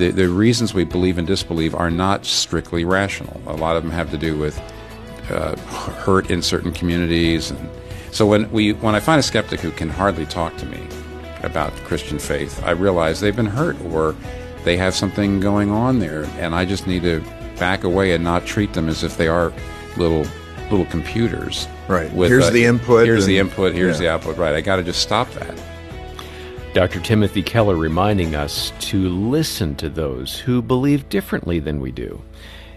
the, the reasons we believe and disbelieve are not strictly rational. A lot of them have to do with uh, hurt in certain communities. And so when, we, when I find a skeptic who can hardly talk to me about Christian faith, I realize they've been hurt or they have something going on there, and I just need to back away and not treat them as if they are little little computers. Right. Here's uh, the input. Here's and, the input. Here's yeah. the output. Right. I got to just stop that. Dr. Timothy Keller reminding us to listen to those who believe differently than we do.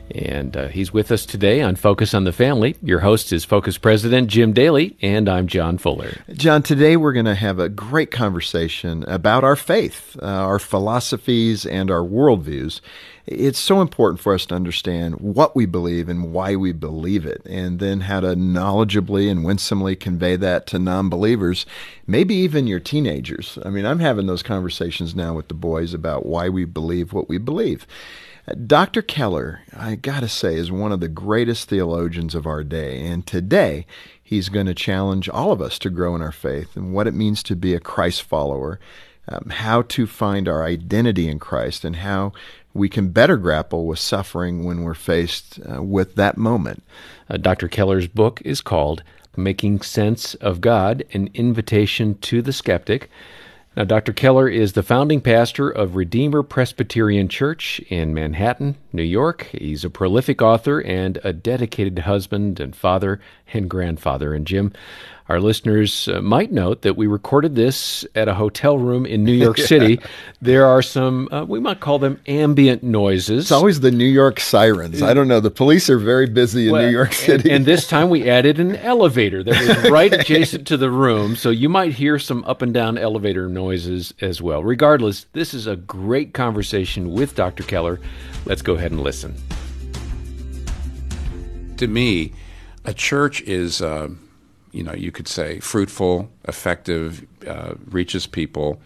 And uh, he's with us today on Focus on the Family. Your host is Focus President Jim Daly, and I'm John Fuller. John, today we're going to have a great conversation about our faith, uh, our philosophies, and our worldviews. It's so important for us to understand what we believe and why we believe it, and then how to knowledgeably and winsomely convey that to non believers, maybe even your teenagers. I mean, I'm having those conversations now with the boys about why we believe what we believe. Dr. Keller, I gotta say, is one of the greatest theologians of our day. And today, he's going to challenge all of us to grow in our faith and what it means to be a Christ follower, um, how to find our identity in Christ, and how we can better grapple with suffering when we're faced uh, with that moment. Uh, Dr. Keller's book is called Making Sense of God An Invitation to the Skeptic. Now, Dr. Keller is the founding pastor of Redeemer Presbyterian Church in Manhattan, New York. He's a prolific author and a dedicated husband and father and grandfather. And Jim, our listeners uh, might note that we recorded this at a hotel room in New York City. there are some, uh, we might call them ambient noises. It's always the New York sirens. I don't know. The police are very busy in well, New York City. And, and, this time we added an elevator that was right adjacent to the room. So you might hear some up and down elevator noises as well. Regardless, this is a great conversation with Dr. Keller. Let's go ahead and listen. To me, a church is. Uh, you know, you could say fruitful, effective, uh, reaches people,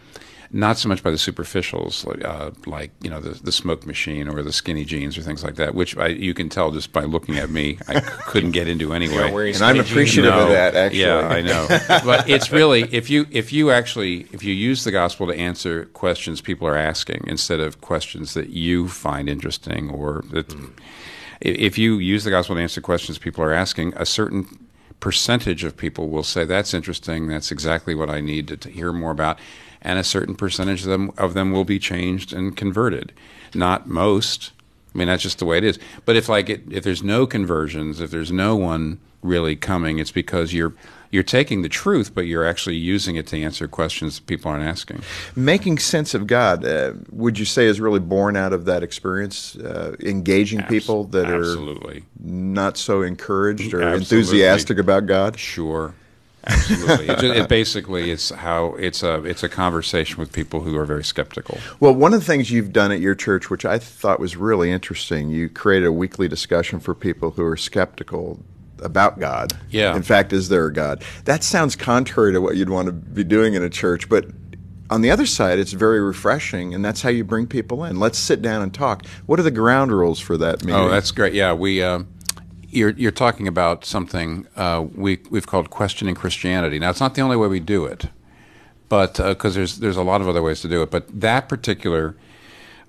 not so much by the superficials, uh, like you know the, the smoke machine or the skinny jeans or things like that, which I, you can tell just by looking at me, I couldn't get into anyway. and I'm appreciative no, of that. Actually, yeah, I know. but it's really if you if you actually if you use the gospel to answer questions people are asking instead of questions that you find interesting or that. Mm. If you use the gospel to answer questions people are asking, a certain percentage of people will say that's interesting. That's exactly what I need to, to hear more about, and a certain percentage of them of them will be changed and converted. Not most. I mean, that's just the way it is. But if like it, if there's no conversions, if there's no one really coming, it's because you're you're taking the truth, but you're actually using it to answer questions people aren't asking. Making sense of God, uh, would you say, is really born out of that experience, uh, engaging Abs- people that absolutely. are not so encouraged or absolutely. enthusiastic about God? Sure. Absolutely. it, it, basically it's how it's a it's a conversation with people who are very skeptical. Well, one of the things you've done at your church, which I thought was really interesting, you created a weekly discussion for people who are skeptical about God. Yeah. In fact, is there a God? That sounds contrary to what you'd want to be doing in a church, but on the other side, it's very refreshing, and that's how you bring people in. Let's sit down and talk. What are the ground rules for that meeting? Oh, that's great. Yeah, we. Uh, you're, you're talking about something uh, we, we've called questioning Christianity. Now, it's not the only way we do it, but because uh, there's there's a lot of other ways to do it. But that particular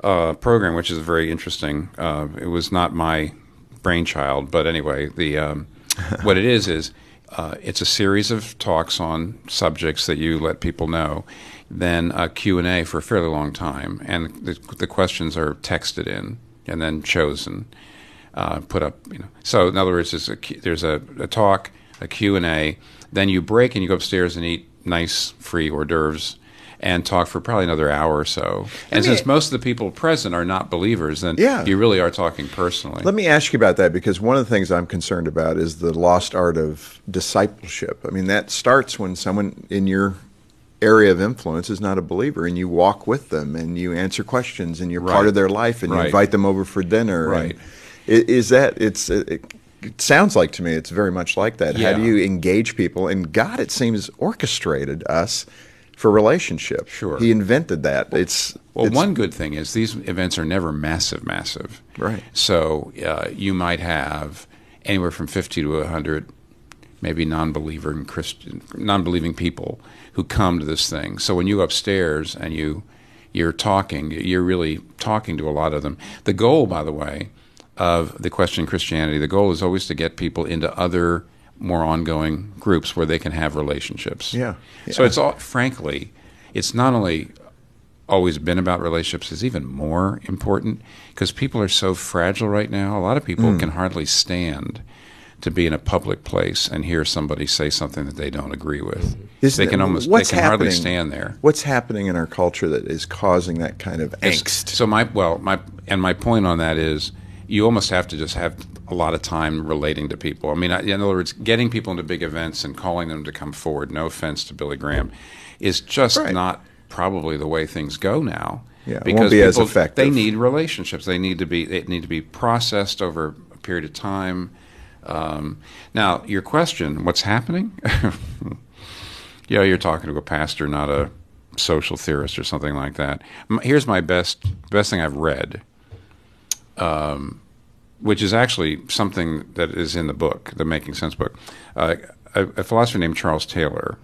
uh, program, which is very interesting, uh, it was not my brainchild, but anyway, the um, what it is is uh, it's a series of talks on subjects that you let people know, then a Q&A for a fairly long time, and the, the questions are texted in and then chosen, uh, put up. You know, so in other words, there's a, there's a, a talk, a Q&A, then you break and you go upstairs and eat nice free hors d'oeuvres and talk for probably another hour or so. And me, since most of the people present are not believers, then yeah. you really are talking personally. Let me ask you about that because one of the things I'm concerned about is the lost art of discipleship. I mean, that starts when someone in your area of influence is not a believer and you walk with them and you answer questions and you're right. part of their life and right. you invite them over for dinner. Right. Is that it's it, it sounds like to me it's very much like that. Yeah. How do you engage people? And God, it seems, orchestrated us for relationship. Sure. He invented that. Well, it's well. It's, one good thing is these events are never massive, massive. Right. So uh, you might have anywhere from fifty to hundred, maybe non-believer and Christian, non-believing people who come to this thing. So when you go upstairs and you you're talking. You're really talking to a lot of them. The goal, by the way, of the question Christianity, the goal is always to get people into other more ongoing groups where they can have relationships. Yeah. So it's all, frankly, it's not only always been about relationships, it's even more important because people are so fragile right now. A lot of people Hmm. can hardly stand to be in a public place and hear somebody say something that they don't agree with. Isn't they can it- almost they can hardly stand there. What's happening in our culture that is causing that kind of angst? So my well, my and my point on that is you almost have to just have a lot of time relating to people. I mean, in other words, getting people into big events and calling them to come forward. No offense to Billy Graham, is just Right. not probably the way things go now. Yeah, because be as people, effective. They need relationships. They need to be. They need to be processed over a period of time. Um, now, your question: What's happening? yeah, you're talking to a pastor, not a social theorist or something like that. Here's my best best thing I've read, um, which is actually something that is in the book, the Making Sense book. Uh, a, a philosopher named Charles Taylor,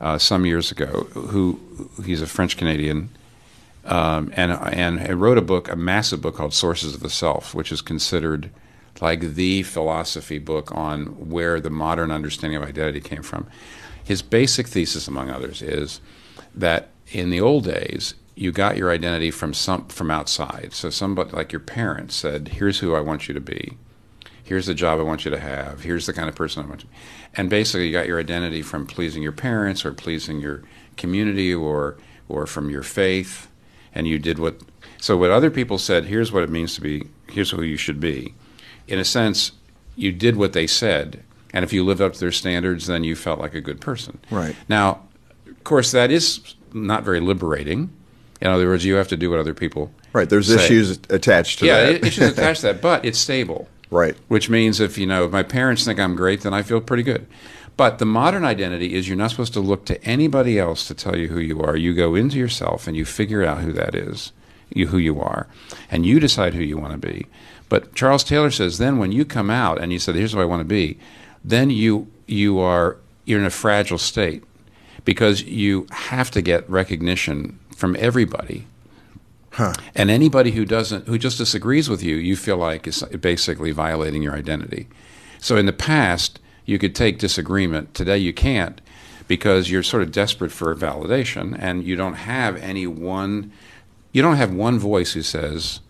uh, some years ago, who he's a French Canadian, um, and and wrote a book, a massive book called Sources of the Self, which is considered like the philosophy book on where the modern understanding of identity came from. His basic thesis, among others, is that in the old days you got your identity from some from outside. So somebody like your parents said, "Here's who I want you to be. Here's the job I want you to have. Here's the kind of person I want you." And basically, you got your identity from pleasing your parents or pleasing your community or or from your faith, and you did what. So what other people said, "Here's what it means to be. Here's who you should be." In a sense, you did what they said, and if you lived up to their standards, then you felt like a good person. Right. Now, of course, that is not very liberating. In other words, you have to do what other people. Right. There's say. issues attached to Yeah, that. it- issues attached to that, but it's stable. Right. Which means if you know if my parents think I'm great, then I feel pretty good. But the modern identity is you're not supposed to look to anybody else to tell you who you are. You go into yourself and you figure out who that is, you who you are, and you decide who you want to be. But Charles Taylor says then when you come out and you say here's who I want to be, then you you are you're in a fragile state because you have to get recognition from everybody and anybody who doesn't, who just disagrees with you, you feel like is basically violating your identity. So in the past, you could take disagreement. Today, you can't because you're sort of desperate for validation, and you don't have any one. You don't have one voice who says,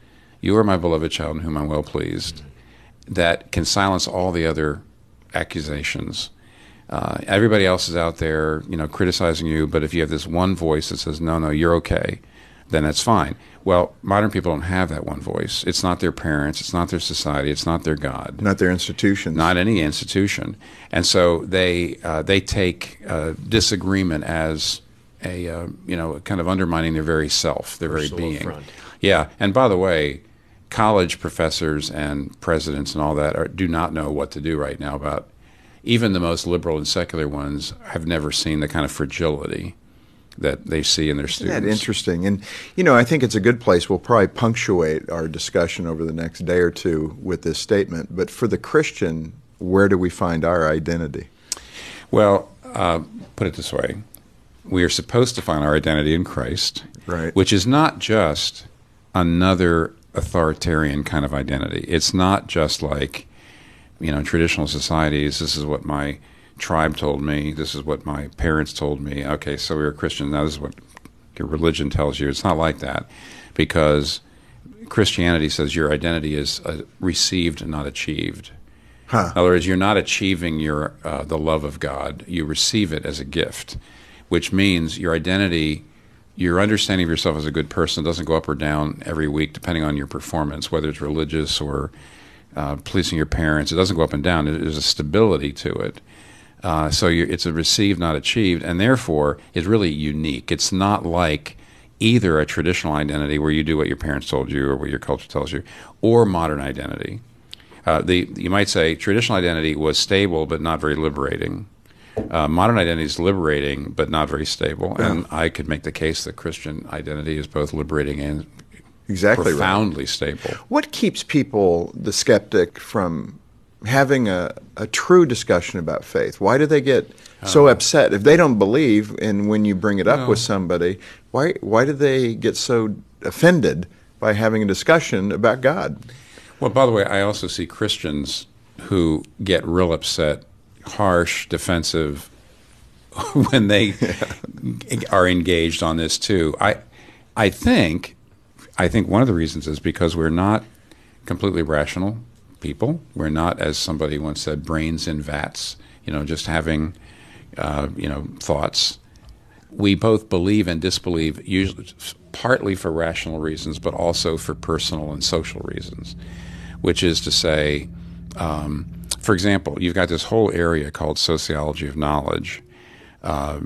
"You are my beloved child, in whom I'm well pleased," that can silence all the other accusations. Uh, everybody else is out there, you know, criticizing you. But if you have this one voice that says, "No, no, you're okay," then that's fine. Well, modern people don't have that one voice. It's not their parents. It's not their society. It's not their God. Not their institutions. Not any institution. And so they uh, they take uh, disagreement as a uh, you know kind of undermining their very self, their very Personal being. affront. Yeah. And by the way, college professors and presidents and all that are, do not know what to do right now about. Even the most liberal and secular ones have never seen the kind of fragility that they see in their Isn't students. that interesting? And, you know, I think it's a good place. We'll probably punctuate our discussion over the next day or two with this statement. But for the Christian, where do we find our identity? Well, uh, put it this way: we are supposed to find our identity in Christ, Right. Which is not just another authoritarian kind of identity. It's not just like, you know, in traditional societies. This is what my tribe told me. This is what my parents told me. Okay, so we are Christians. Now this is what your religion tells you. It's not like that, because Christianity says your identity is uh, received, not achieved. Huh. In other words, you're not achieving your uh, the love of God. You receive it as a gift, which means your identity, your understanding of yourself as a good person doesn't go up or down every week depending on your performance, whether it's religious or uh, pleasing your parents. It doesn't go up and down. There's a stability to it. Uh, so it's a received, not achieved, and therefore is really unique. It's not like either a traditional identity where you do what your parents told you or what your culture tells you, or modern identity. Uh, the you might say traditional identity was stable but not very liberating. Uh, modern identity is liberating but not very stable, and I could make the case that Christian identity is both liberating and Exactly right. profoundly stable. What keeps people, the skeptic, from having a, a true discussion about faith? Why do they get uh, so upset if they don't believe? And when you bring it up Well- with somebody, why why do they get so offended by having a discussion about God? Well, by the way, I also see Christians who get real upset, harsh, defensive when they are engaged on this too. I I think I think one of the reasons is because we're not completely rational people. We're not, as somebody once said, brains in vats. You know, just having uh, you know thoughts. We both believe and disbelieve, usually partly for rational reasons, but also for personal and social reasons. Which is to say, um, for example, you've got this whole area called sociology of knowledge. Uh,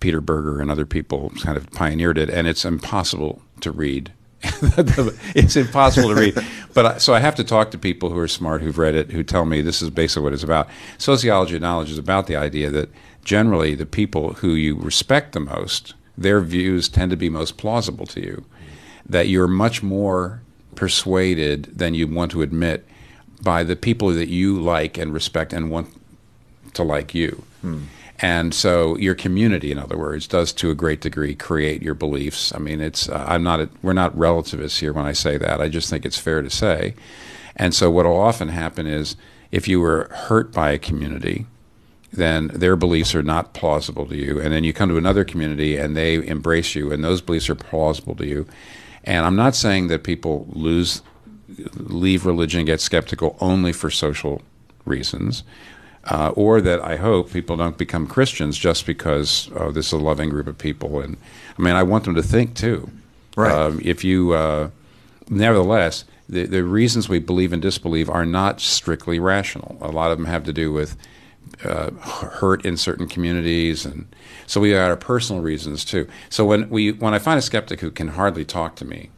Peter Berger and other people kind of pioneered it, and it's impossible to read. it's impossible to read. But I, so I have to talk to people who are smart, who've read it, who tell me this is basically what it's about. Sociology of knowledge is about the idea that generally the people who you respect the most, their views tend to be most plausible to you. That you're much more persuaded than you want to admit by the people that you like and respect and want to like you. Hmm. And so your community, in other words, does to a great degree create your beliefs. I mean, it's uh, I'm not a, we're not relativists here when I say that. I just think it's fair to say. And so what will often happen is if you were hurt by a community, then their beliefs are not plausible to you. And then you come to another community and they embrace you, and those beliefs are plausible to you. And I'm not saying that people lose, leave religion, get skeptical only for social reasons, uh, or that I hope people don't become Christians just because oh, this is a loving group of people. And I mean, I want them to think too. Right. Um, if you, uh, nevertheless, the, the reasons we believe and disbelieve are not strictly rational. A lot of them have to do with uh, hurt in certain communities, and so we got our personal reasons too. So when we when I find a skeptic who can hardly talk to me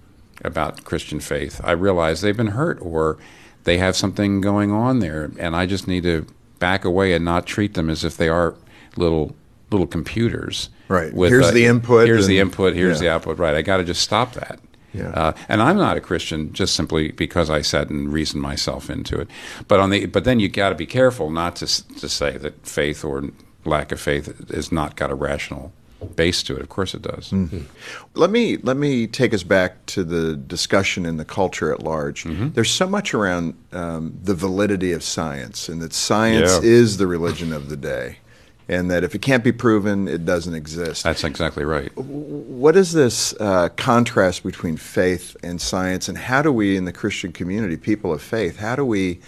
about Christian faith, I realize they've been hurt or they have something going on there, and I just need to back away and not treat them as if they are little little computers. Right. With, Here's the input Here's the input. Here's yeah. the output. Right. I got to just stop that. Yeah. Uh, and I'm not a Christian just simply because I sat and reasoned myself into it. But on the but then you got to be careful not to to say that faith or lack of faith has not got a rational base to it. Of course it does. Mm-hmm. Let me let me take us back to the discussion in the culture at large. Mm-hmm. There's so much around um, the validity of science, and that science Yeah. is the religion of the day, and that if it can't be proven, it doesn't exist. That's exactly right. What is this uh, contrast between faith and science, and how do we, in the Christian community, people of faith, how do we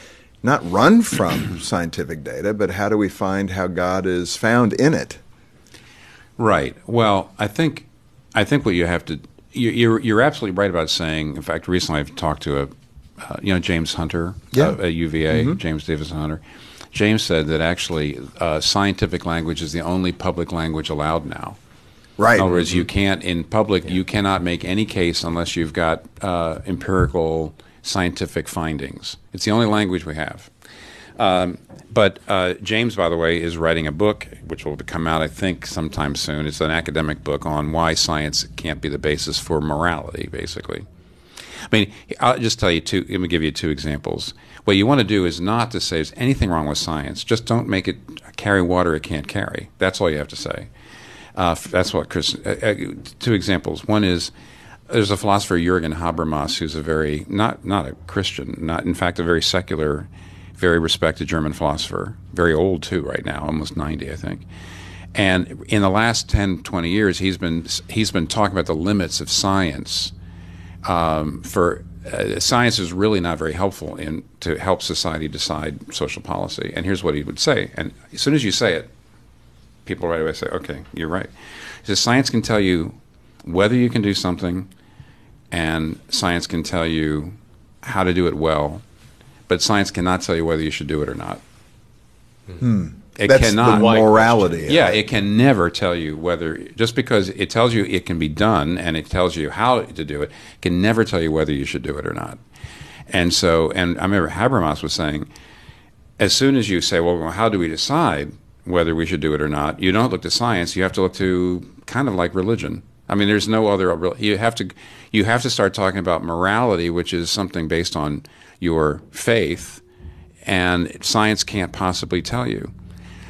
not run from scientific data, but how do we find how God is found in it? Right. Well, I think I think what you have to you- you're you're absolutely right about saying. In fact, recently I've talked to a uh, you know James Hunter Yeah. uh, at UVA, James Davison Hunter. James said that actually uh, scientific language is the only public language allowed now. Right. In other words, you can't in public you cannot make any case unless you've got uh, empirical scientific findings. It's the only language we have. Um, but uh, James, by the way, is writing a book which will come out, I think, sometime soon. It's an academic book on why science can't be the basis for morality, basically. I mean, I'll just tell you two. Let me give you two examples. What you want to do is not to say there's anything wrong with science. Just don't make it carry water it can't carry. That's all you have to say. Uh, that's what Chris. Uh, uh, two examples. One is there's a philosopher Jürgen Habermas who's a very not not a Christian, not in fact a very secular, very respected German philosopher. Very old too, right now, almost ninety, I think. And in the last 10, 20 years, he's been he's been talking about the limits of science um, for uh, science is really not very helpful in to help society decide social policy. And here's what he would say. And as soon as you say it, people right away say, "Okay, you're right." He says science can tell you whether you can do something, and science can tell you how to do it well, but science cannot tell you whether you should do it or not. It That's cannot. the morality. Yeah, it. it can never tell you whether just because it tells you it can be done and it tells you how to do it, can never tell you whether you should do it or not. And so, and I remember Habermas was saying, as soon as you say, well, how do we decide whether we should do it or not? You don't look to science. You have to look to kind of like religion. I mean, there's no other. You have to, you have to start talking about morality, which is something based on your faith and science can't possibly tell you.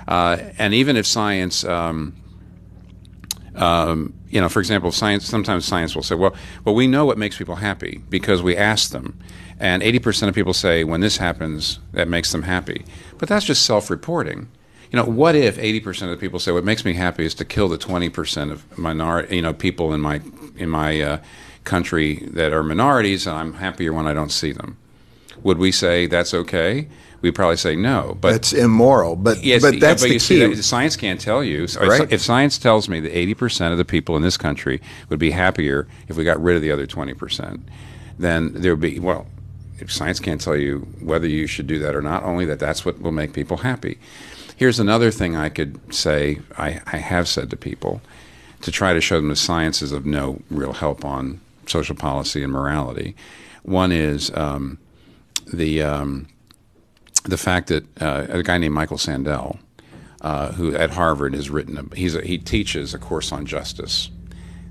Uh, and even if science, um, um, you know, for example, science. Sometimes science will say, "Well, well, we know what makes people happy because we ask them." And 80% of people say, when this happens, that makes them happy. But that's just self reporting. You know, what if 80% of the people say, what makes me happy is to kill the 20% of minority, you know, people in my, in my uh, country that are minorities, and I'm happier when I don't see them? Would we say that's okay? We'd probably say no. But That's immoral, but Yes, but that's but the see, key. that science can't tell you. So Right. If science tells me that 80% of the people in this country would be happier if we got rid of the other 20%, then there would be, well, if science can't tell you whether you should do that or not, only that that's what will make people happy. Here's another thing I could say, I, I have said to people to try to show them the science is of no real help on social policy and morality. One is um, the. Um, the fact that uh, a guy named Michael Sandel, uh, who at Harvard has written, a, he's a, he teaches a course on justice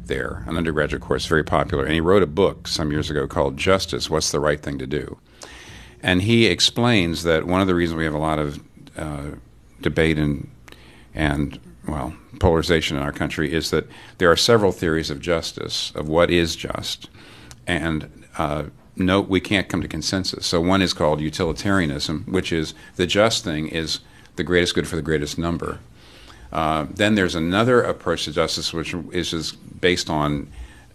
there, an undergraduate course, very popular, and he wrote a book some years ago called Justice: What's the Right Thing to Do? And he explains that one of the reasons we have a lot of uh, debate and and well polarization in our country is that there are several theories of justice of what is just, and uh, no, we can't come to consensus. So one is called utilitarianism, which is the just thing is the greatest good for the greatest number. Uh, then there's another approach to justice, which is just based on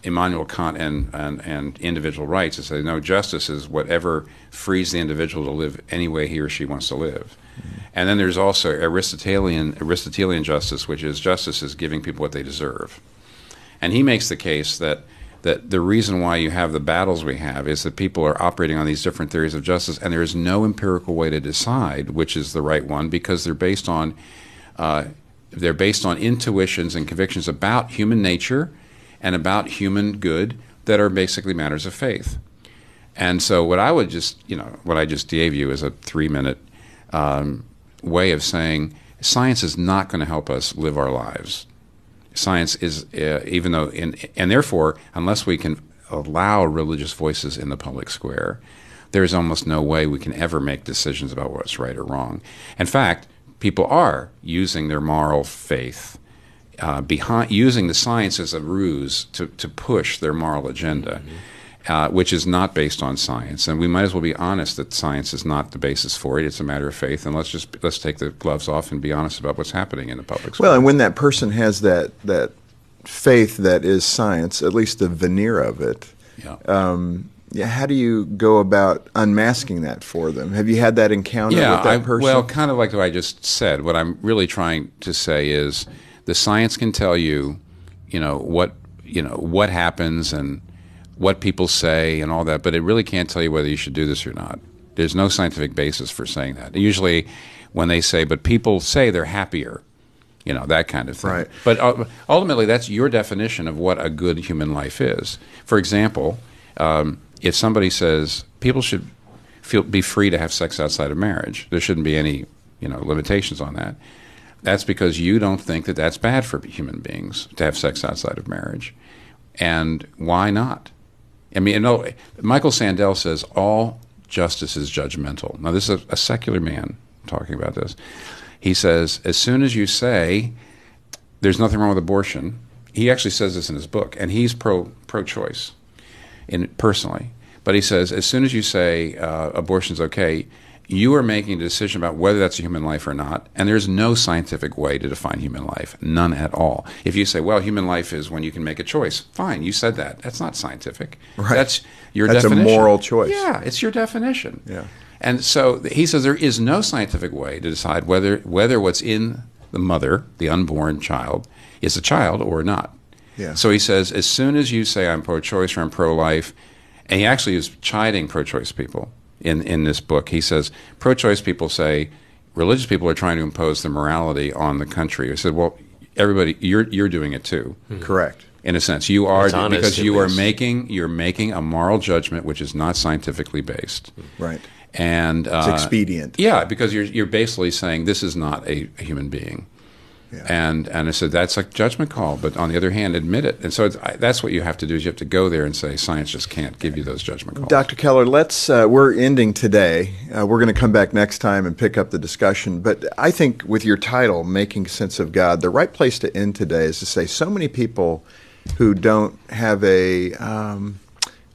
Immanuel Kant and, and, and individual rights. To say no, justice is whatever frees the individual to live any way he or she wants to live. And then there's also Aristotelian Aristotelian justice, which is justice is giving people what they deserve. And he makes the case that that the reason why you have the battles we have is that people are operating on these different theories of justice, and there is no empirical way to decide which is the right one because they're based on uh, they're based on intuitions and convictions about human nature and about human good that are basically matters of faith. And so, what I would just, you know, what I just gave you is a three minute um, way of saying science is not going to help us live our lives. Science is, uh, even though, in, and therefore, unless we can allow religious voices in the public square, there is almost no way we can ever make decisions about what's right or wrong. In fact, people are using their moral faith uh, behind using the science as a ruse to, to push their moral agenda, uh, which is not based on science. And we might as well be honest that science is not the basis for it. It's a matter of faith. And let's just let's take the gloves off and be honest about what's happening in the public square. Well, and when that person has that that faith that is science, at least the veneer of it, yeah. um, yeah, how do you go about unmasking that for them? Have you had that encounter yeah, with that I, person? well, kind of like what I just said. What I'm really trying to say is the science can tell you, you know what you know what happens and what people say and all that, but it really can't tell you whether you should do this or not. There's no scientific basis for saying that. Usually, when they say, but people say they're happier, you know that kind of thing. Right. But uh, ultimately, that's your definition of what a good human life is. For example, um, if somebody says people should feel be free to have sex outside of marriage, there shouldn't be any you know limitations on that. That's because you don't think that that's bad for human beings to have sex outside of marriage, and why not? I mean, you know, Michael Sandel says all justice is judgmental. Now, this is a, a secular man talking about this. He says as soon as you say there's nothing wrong with abortion, he actually says this in his book, and he's pro pro-choice, in personally. But he says as soon as you say uh, abortion's okay, you are making a decision about whether that's a human life or not, and there's no scientific way to define human life, none at all. If you say, well, human life is when you can make a choice, fine, you said that. That's not scientific. Right. That's your definition. That's a moral choice. Yeah, it's your definition. Yeah. And so he says there is no scientific way to decide whether whether what's in the mother, the unborn child, is a child or not. Yeah. So he says as soon as you say I'm pro-choice or I'm pro-life, and he actually is chiding pro-choice people in in this book. He says pro-choice people say religious people are trying to impose the morality on the country. He said, well, everybody, you're you're doing it too Correct. in a sense. You are honest, because at you are making you're making a moral judgment which is not scientifically based, Right. and uh, It's expedient. Yeah, because you're you're basically saying this is not a, a human being, And and I said that's a judgment call, but on the other hand, admit it. And so it's, I, that's what you have to do is you have to go there and say science just can't give you those judgment calls. Dr. Keller, let's. Uh, we're ending today. Uh, we're going to come back next time and pick up the discussion. But I think with your title, "Making Sense of God," the right place to end today is to say so many people who don't have a. Um,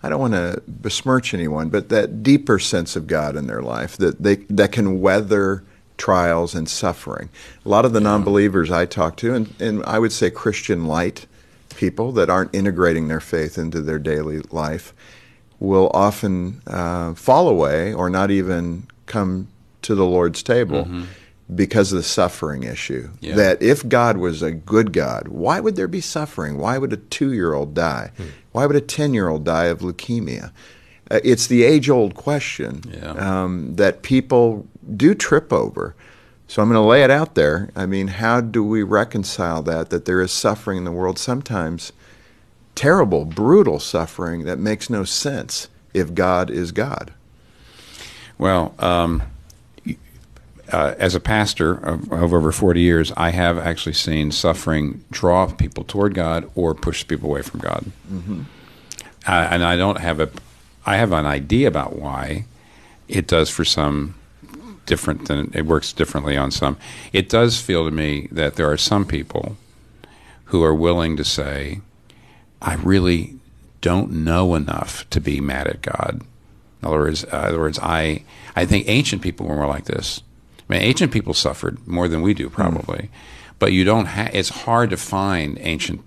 I don't want to besmirch anyone, but that deeper sense of God in their life that they that can weather trials and suffering. A lot of the non-believers I talk to, and, and I would say Christian light people that aren't integrating their faith into their daily life, will often uh, fall away or not even come to the Lord's table. Mm-hmm. Because of the suffering issue. Yeah. That if God was a good God, why would there be suffering? Why would a two year old die? Hmm. Why would a 10 year old die of leukemia? Uh, it's the age old question Yeah. um, that people do trip over. So I'm going to lay it out there. I mean, how do we reconcile that? That there is suffering in the world, sometimes terrible, brutal suffering that makes no sense if God is God. Well, um, uh, as a pastor of, of over 40 years, I have actually seen suffering draw people toward God or push people away from God. Uh, and I don't have a, I have an idea about why it does for some different than it works differently on some. It does feel to me that there are some people who are willing to say, I really don't know enough to be mad at God. In other words, uh, in other words, I I think ancient people were more like this. I mean, ancient people suffered more than we do, probably. But you don't. Ha- it's hard to find ancient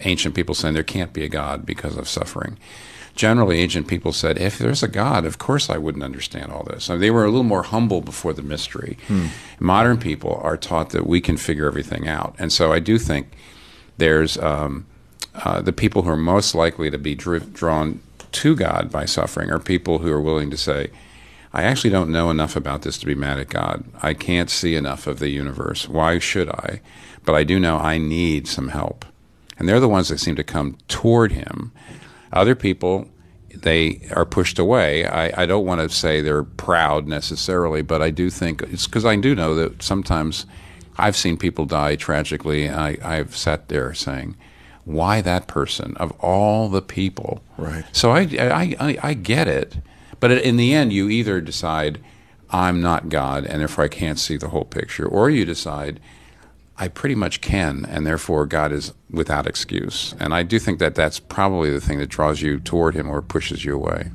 ancient people saying there can't be a God because of suffering. Generally, ancient people said, if there's a God, of course I wouldn't understand all this. I mean, they were a little more humble before the mystery. Modern people are taught that we can figure everything out. And so I do think there's um, uh, the people who are most likely to be dri- drawn to God by suffering are people who are willing to say, I actually don't know enough about this to be mad at God. I can't see enough of the universe. Why should I? But I do know I need some help. And they're the ones that seem to come toward Him. Other people, they are pushed away. I, I don't want to say they're proud necessarily, but I do think it's because I do know that sometimes I've seen people die tragically, and I, I've sat there saying, why that person of all the people? Right. So I, I, I, I get it. But in the end, you either decide, I'm not God, and therefore I can't see the whole picture, or you decide, I pretty much can, and therefore God is without excuse. And I do think that that's probably the thing that draws you toward Him or pushes you away.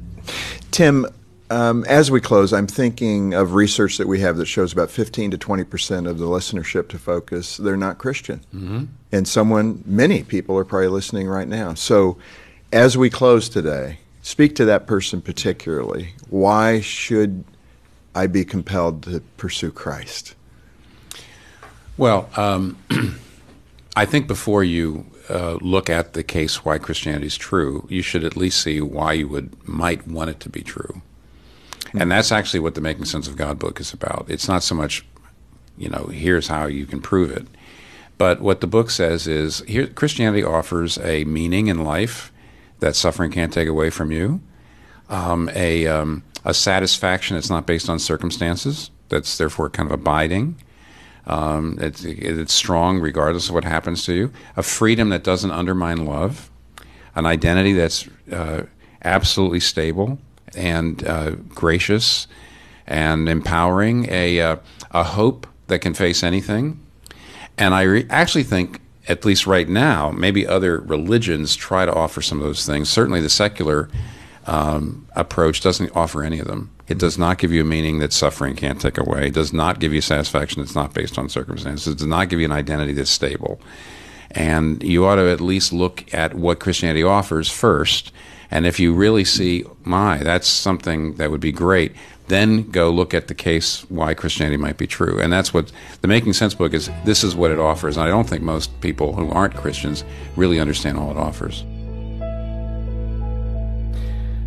Tim, um, as we close, I'm thinking of research that we have that shows about 15 to 20 percent of the listenership to Focus they're not Christian, mm-hmm. and someone, many people are probably listening right now. So, as we close today, speak to that person particularly. Why should I be compelled to pursue Christ? Well, um, I think before you uh, look at the case why Christianity is true, you should at least see why you would might want it to be true. And that's actually what the Making Sense of God book is about. It's not so much, you know, here's how you can prove it. But what the book says is here Christianity offers a meaning in life that suffering can't take away from you, um, a, um, a satisfaction that's not based on circumstances, that's therefore kind of abiding. Um, it's, it's strong regardless of what happens to you, a freedom that doesn't undermine love, an identity that's uh, absolutely stable and uh, gracious and empowering, a, uh, a hope that can face anything. And I re- actually think, at least right now, maybe other religions try to offer some of those things. Certainly, the secular um, approach doesn't offer any of them. It does not give you a meaning that suffering can't take away. It does not give you satisfaction that's not based on circumstances. It does not give you an identity that's stable. And you ought to at least look at what Christianity offers first. And if you really see, my, that's something that would be great, then go look at the case why Christianity might be true. And that's what the Making Sense book is. This is what it offers. And I don't think most people who aren't Christians really understand all it offers.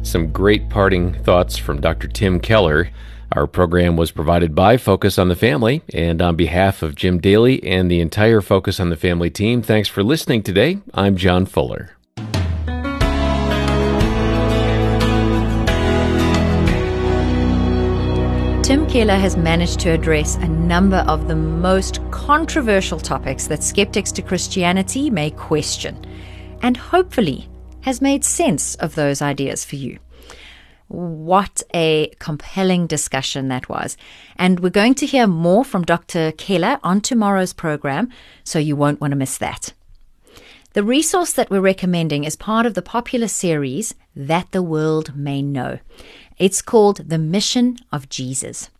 Some great parting thoughts from Dr. Tim Keller. Our program was provided by Focus on the Family, and on behalf of Jim Daly and the entire Focus on the Family team, thanks for listening today. I'm John Fuller. Tim Keller has managed to address a number of the most controversial topics that skeptics to Christianity may question, and hopefully has made sense of those ideas for you. What a compelling discussion that was. And we're going to hear more from Dr. Keller on tomorrow's program, so you won't want to miss that. The resource that we're recommending is part of the popular series That the World May Know. It's called The Mission of Jesus.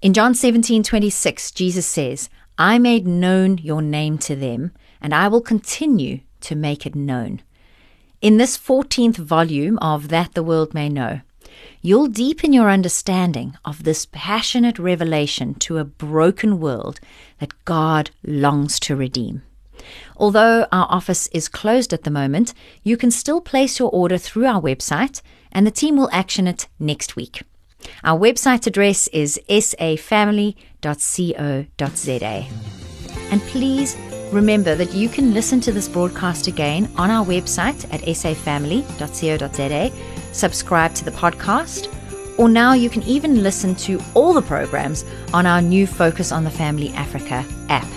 In John 17 26, Jesus says, I made known your name to them, and I will continue to make it known. In this 14th volume of That the World May Know, you'll deepen your understanding of this passionate revelation to a broken world that God longs to redeem. Although our office is closed at the moment, you can still place your order through our website and the team will action it next week. Our website address is safamily.co.za. And please remember that you can listen to this broadcast again on our website at safamily.co.za, subscribe to the podcast, or now you can even listen to all the programs on our new Focus on the Family Africa app.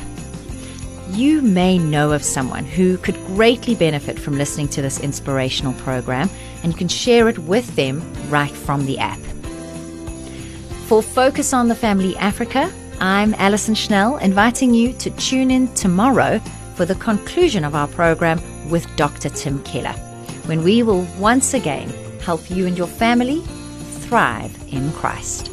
You may know of someone who could greatly benefit from listening to this inspirational program, and you can share it with them right from the app. For Focus on the Family Africa, I'm Alison Schnell, inviting you to tune in tomorrow for the conclusion of our program with Dr. Tim Keller, when we will once again help you and your family thrive in Christ.